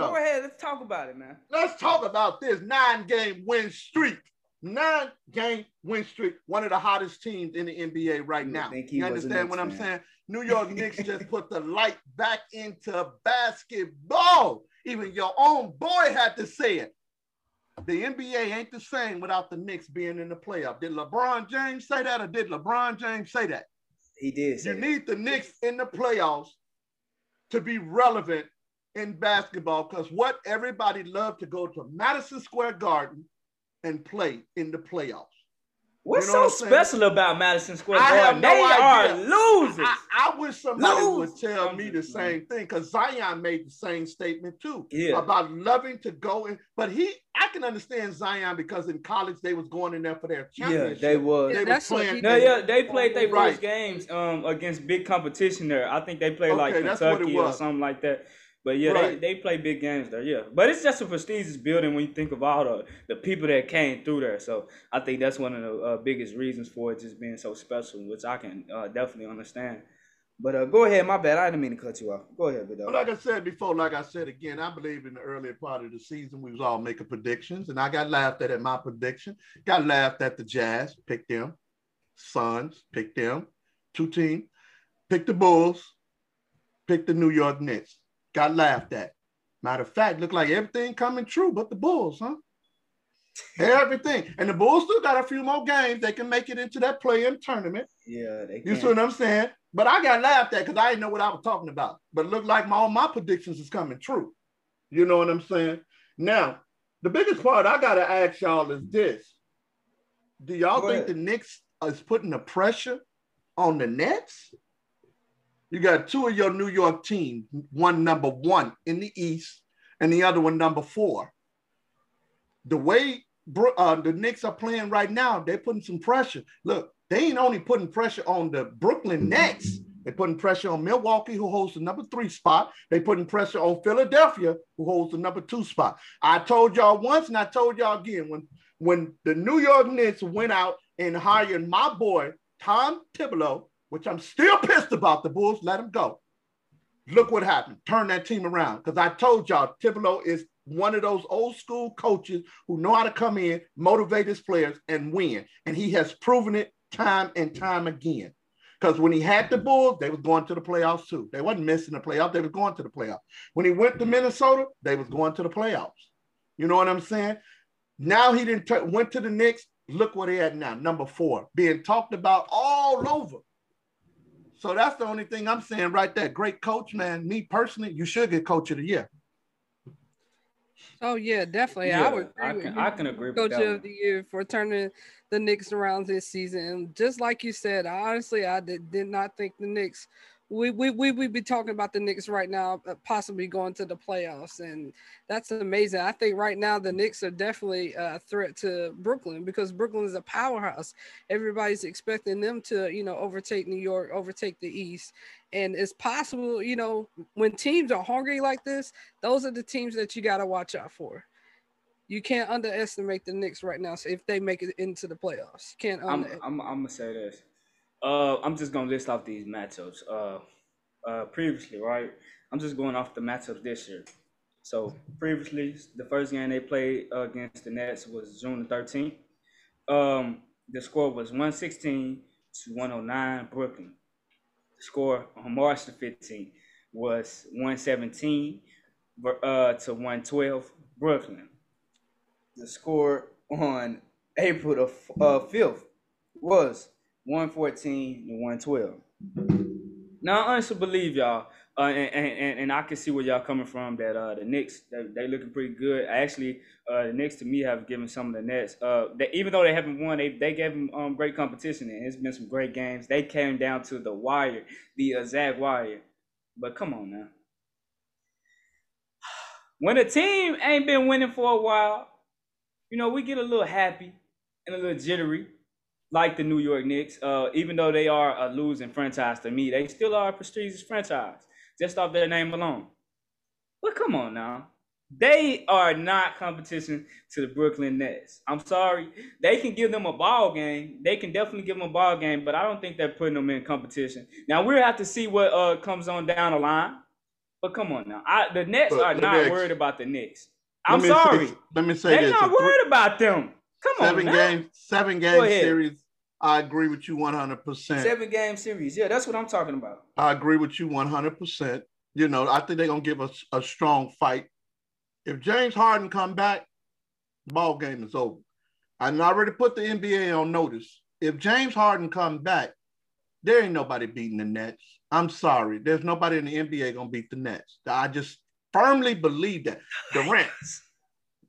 ahead. Go. go ahead. Let's talk about it, man. Let's talk about this nine game win streak. Nine game win streak. One of the hottest teams in the NBA right now. You understand what I'm fan. saying? New York Knicks just put the light back into basketball. Even your own boy had to say it. The NBA ain't the same without the Knicks being in the playoff. Did LeBron James say that or did LeBron James say that? He did. you that. need the Knicks in the playoffs to be relevant in basketball because what everybody loved to go to Madison Square Garden and play in the playoffs. What's you know so what special about Madison Square Garden? No they idea. are losers. I, I wish somebody losers. would tell me the same thing because Zion made the same statement too yeah. about loving to go in. But he, I can understand Zion because in college they was going in there for their championship. Yeah, they was. They yeah, was playing. No, yeah, they played their right. first games um against big competition there. I think they played okay, like Kentucky or something like that. But yeah, right. they, they play big games there. Yeah, but it's just a prestigious building when you think of all the, the people that came through there. So I think that's one of the uh, biggest reasons for it just being so special, which I can uh, definitely understand. But uh, go ahead, my bad. I didn't mean to cut you off. Go ahead, Vidal. Like I said before, like I said again, I believe in the earlier part of the season we was all making predictions, and I got laughed at at my prediction. Got laughed at the Jazz, picked them. Suns, picked them. Two team, picked the Bulls, picked the New York Knicks got laughed at. Matter of fact, looked like everything coming true, but the Bulls, huh? everything. And the Bulls still got a few more games. They can make it into that play-in tournament. Yeah, they can. You see what I'm saying? But I got laughed at because I didn't know what I was talking about. But it looked like my, all my predictions is coming true. You know what I'm saying? Now, the biggest part I got to ask y'all is this. Do y'all Go think ahead. the Knicks is putting the pressure on the Nets? You got two of your New York team, one number one in the East and the other one number four. The way uh, the Knicks are playing right now, they're putting some pressure. Look, they ain't only putting pressure on the Brooklyn Nets. They're putting pressure on Milwaukee, who holds the number three spot. They're putting pressure on Philadelphia, who holds the number two spot. I told y'all once, and I told y'all again when when the New York Knicks went out and hired my boy Tom Thibodeau which I'm still pissed about the Bulls. Let them go. Look what happened. Turn that team around. Because I told y'all, Thibodeau is one of those old school coaches who know how to come in, motivate his players, and win. And he has proven it time and time again. Because when he had the Bulls, they was going to the playoffs too. They wasn't missing the playoffs. They was going to the playoffs. When he went to Minnesota, they was going to the playoffs. You know what I'm saying? Now he didn't t- went to the Knicks. Look what he had now, number four, being talked about all over. So that's the only thing I'm saying right there. Great coach, man. Me personally, you should get coach of the year. Oh yeah, definitely. Yeah, I would. I can, I can agree. Coach of the year for turning the Knicks around this season. Just like you said, honestly, I did, did not think the Knicks we we we would be talking about the Knicks right now, uh, possibly going to the playoffs, and that's amazing. I think right now the Knicks are definitely a threat to Brooklyn because Brooklyn is a powerhouse. Everybody's expecting them to, you know, overtake New York, overtake the East, and it's possible, you know, when teams are hungry like this, those are the teams that you got to watch out for. You can't underestimate the Knicks right now. So if they make it into the playoffs, can't. I'm, I'm, I'm gonna say this uh, I'm just gonna list off these matchups. Uh, uh, previously, right? I'm just going off the matchups this year. So previously, the first game they played against the Nets was June the 13th. Um, the score was 116 to 109 Brooklyn. The score on March the 15th was 117 uh, to 112 Brooklyn. The score on April the uh, 5th was 114 to 112. Now I honestly believe y'all, uh, and, and, and I can see where y'all coming from. That uh, the Knicks they, they looking pretty good. Actually, uh, the Knicks to me have given some of the Nets. Uh, they, even though they haven't won, they they gave them um, great competition, and it's been some great games. They came down to the wire, the exact wire. But come on now, when a team ain't been winning for a while, you know we get a little happy and a little jittery like the New York Knicks, uh, even though they are a losing franchise to me, they still are a prestigious franchise just off their name alone. But come on now. They are not competition to the Brooklyn Nets. I'm sorry. They can give them a ball game. They can definitely give them a ball game, but I don't think they're putting them in competition. Now we'll have to see what uh, comes on down the line. But come on now, I, the Nets But are not worried about the Knicks. I'm me sorry, Say, let me say they're this: not worried about them. Come on, seven now. game, seven game series. I agree with you one hundred percent. seven game series. Yeah, that's what I'm talking about. I agree with you one hundred percent. You know, I think they're gonna give us a strong fight. If James Harden come back, ball game is over. I already put the NBA on notice. If James Harden come back, there ain't nobody beating the Nets. I'm sorry, there's nobody in the NBA gonna beat the Nets. I just firmly believe that. Durant.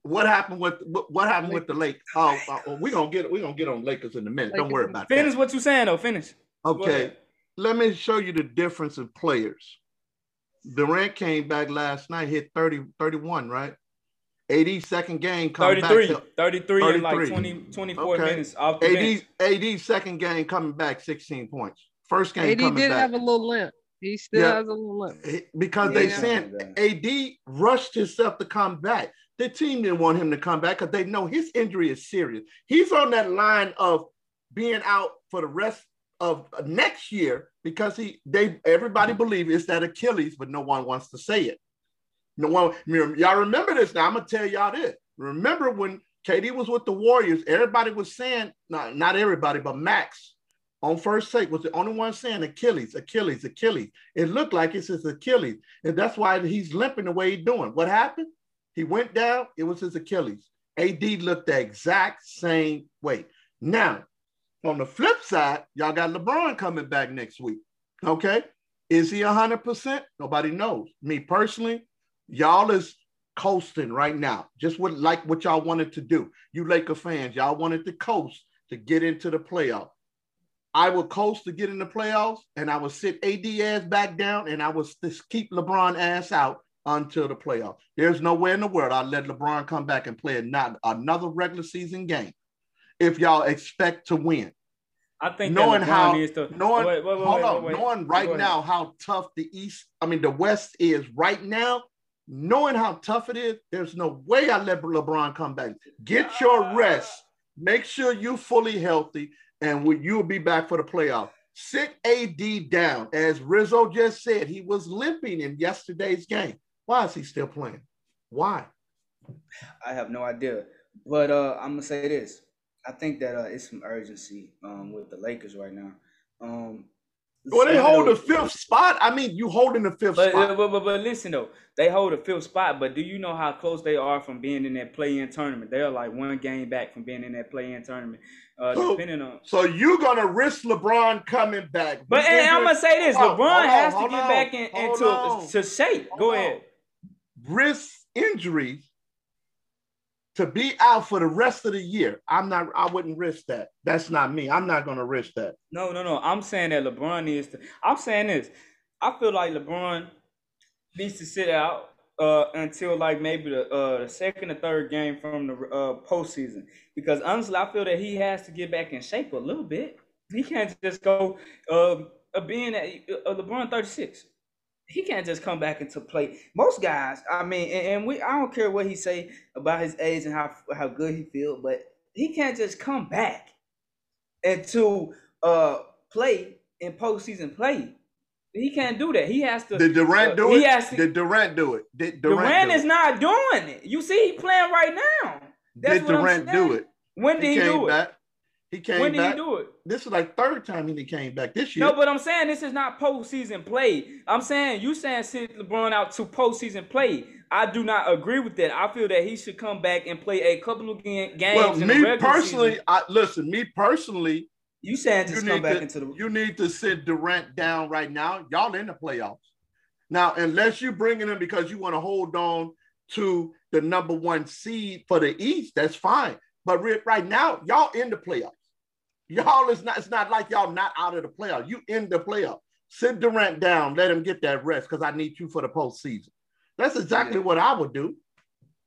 What happened with what, what happened with the Lakers? Oh, uh, we're gonna get we gonna get on Lakers in a minute. Don't worry about that. Finish what you're saying though. Finish. Okay, let me show you the difference in players. Durant came back last night, hit 30, 31, right? 80 second game, come 33, back. 33, in like 33. 20, 24 Okay. minutes off the To, bench. AD, AD second game coming back, 16 points. First game AD coming did back. have a little limp. He still Yeah. has a little limp. He- because they Yeah. sent AD rushed himself to come back. The team didn't want him to come back because they know his injury is serious. He's on that line of being out for the rest of next year because he they everybody believe it's that Achilles, but no one wants to say it. No one y'all remember this now. I'm gonna tell y'all this. Remember when KD was with the Warriors, everybody was saying, not, not everybody, but Max on first take was the only one saying Achilles, Achilles, Achilles. It looked like it's his Achilles. And that's why he's limping the way he's doing. What happened? He went down, it was his Achilles. AD looked the exact same way. Now, on the flip side, y'all got LeBron coming back next week. Okay. Is he 100%? Nobody knows. Me personally, y'all is coasting right now, just what like what y'all wanted to do. You Laker fans, y'all wanted to coast to get into the playoff. I would coast to get in the playoffs, and I would sit AD ass back down, and I would just keep LeBron ass out until the playoff. There's nowhere in the world I'd let LeBron come back and play not another regular season game if y'all expect to win. I think Knowing how, to knowing, wait, wait, wait, hold on, knowing right now how tough the East, I mean the West is right now. Knowing how tough it is, there's no way I let LeBron come back. Get your rest. Make sure you fully healthy, and we- you'll be back for the playoff. Sit AD down, as Rizzo just said. He was limping in yesterday's game. Why is he still playing? Why? I have no idea. But uh, I'm gonna say this. I think that uh, it's some urgency um, with the Lakers right now. Um, Well, they hold the fifth spot. I mean, you holding the fifth But, spot. but, but, but listen though, they hold the fifth spot. But do you know how close they are from being in that play-in tournament? They are like one game back from being in that play-in tournament. Uh, So- depending on. So you're gonna risk LeBron coming back. But and I'm gonna say this: LeBron on, has to get on, back in, into on. to shape. Go Hold ahead. risk injuries to be out for the rest of the year. I'm not. I wouldn't risk that. That's not me. I'm not gonna risk that. No, no, no. I'm saying that LeBron needs to. I'm saying this. I feel like LeBron needs to sit out uh, until like maybe the uh, the second or third game from the uh, postseason. Because honestly, I feel that he has to get back in shape a little bit. He can't just go um, uh, being at uh, LeBron 36. He can't just come back into play. Most guys, I mean, and, and we, I don't care what he say about his age and how how good he feel, but he can't just come back and to uh play in postseason play. He can't do that. He has to. Did Durant uh, do he it? has to- Did Durant do it? Did Durant, Durant do is it? not doing it. You see, he playing right now. That's Did Durant do it? When did he, came do it? back. He came When did back. he do it? This is like third time he came back this year. No, but I'm saying this is not postseason play. I'm saying you saying sit LeBron out to postseason play. I do not agree with that. I feel that he should come back and play a couple of games. well, in the me personally. I listen. Me personally, you saying you come need back to into the. you need to sit Durant down right now. Y'all in the playoffs now, unless you're bringing him because you want to hold on to the number one seed for the East. That's fine. But right now, y'all in the playoffs. Y'all is not. It's not like y'all not out of the playoffs. You in the playoffs. Sit Durant down. Let him get that rest because I need you for the postseason. That's exactly Yeah. what I would do.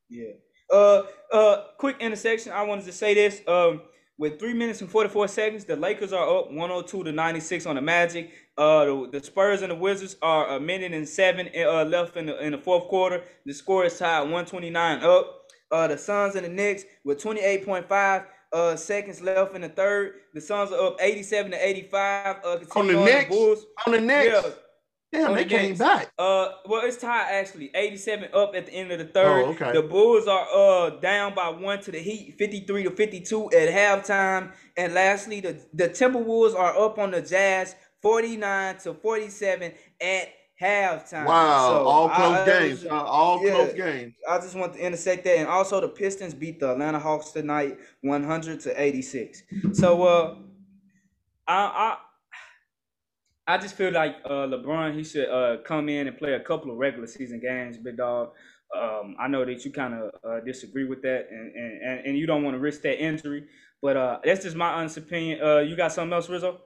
Yeah. Uh, uh, quick intersection. I wanted to say this. Um, with three minutes and forty four seconds, the Lakers are up one hundred two to ninety six on the Magic. Uh, the, the Spurs and the Wizards are a minute and seven uh, left in the in the fourth quarter. The score is tied one twenty nine up. Uh, the Suns and the Knicks with twenty eight point five uh seconds left in the third. The Suns are up eighty seven to eighty five. Uh, On the Knicks? On the Knicks, Yeah. Damn, they came back. Uh, well, it's tied actually. 87 up at the end of the third. Oh, okay. The Bulls are uh down by one to the Heat, 53 to 52 at halftime. And lastly, the the Timberwolves are up on the Jazz, 49 to 47 at halftime. Wow, So, all close I games. uh, all yeah. close games. I just want to intersect that, and also the Pistons beat the Atlanta Hawks tonight, one hundred to eighty six. So, uh, I I I just feel like uh LeBron he should uh come in and play a couple of regular season games, big dog. Um, I know that you kind of uh, disagree with that, and, and and you don't want to risk that injury, but uh, that's just my honest opinion. Uh, you got something else, Rizzo?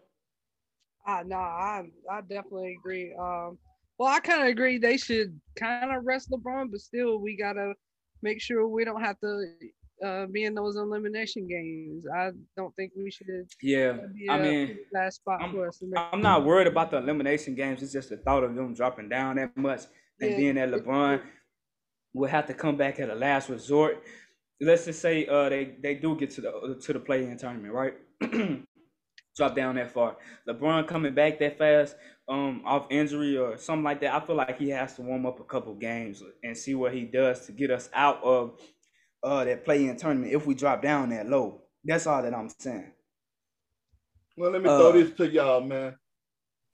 Ah, no, I I definitely agree. Um, well, I kind of agree they should kind of rest LeBron, but still we gotta make sure we don't have to uh, be in those elimination games. I don't think we should. Yeah, I mean, last spot I'm- for us. I'm not worried about the elimination games. It's just the thought of them dropping down that much and Yeah. being that LeBron will have to come back at a last resort. Let's just say uh they they do get to the to the play-in tournament, right? Drop down that far. LeBron coming back that fast, um, off injury or something like that. I feel like he has to warm up a couple games and see what he does to get us out of uh that play-in tournament if we drop down that low. That's all that I'm saying. Well, let me Uh, throw this to y'all, man.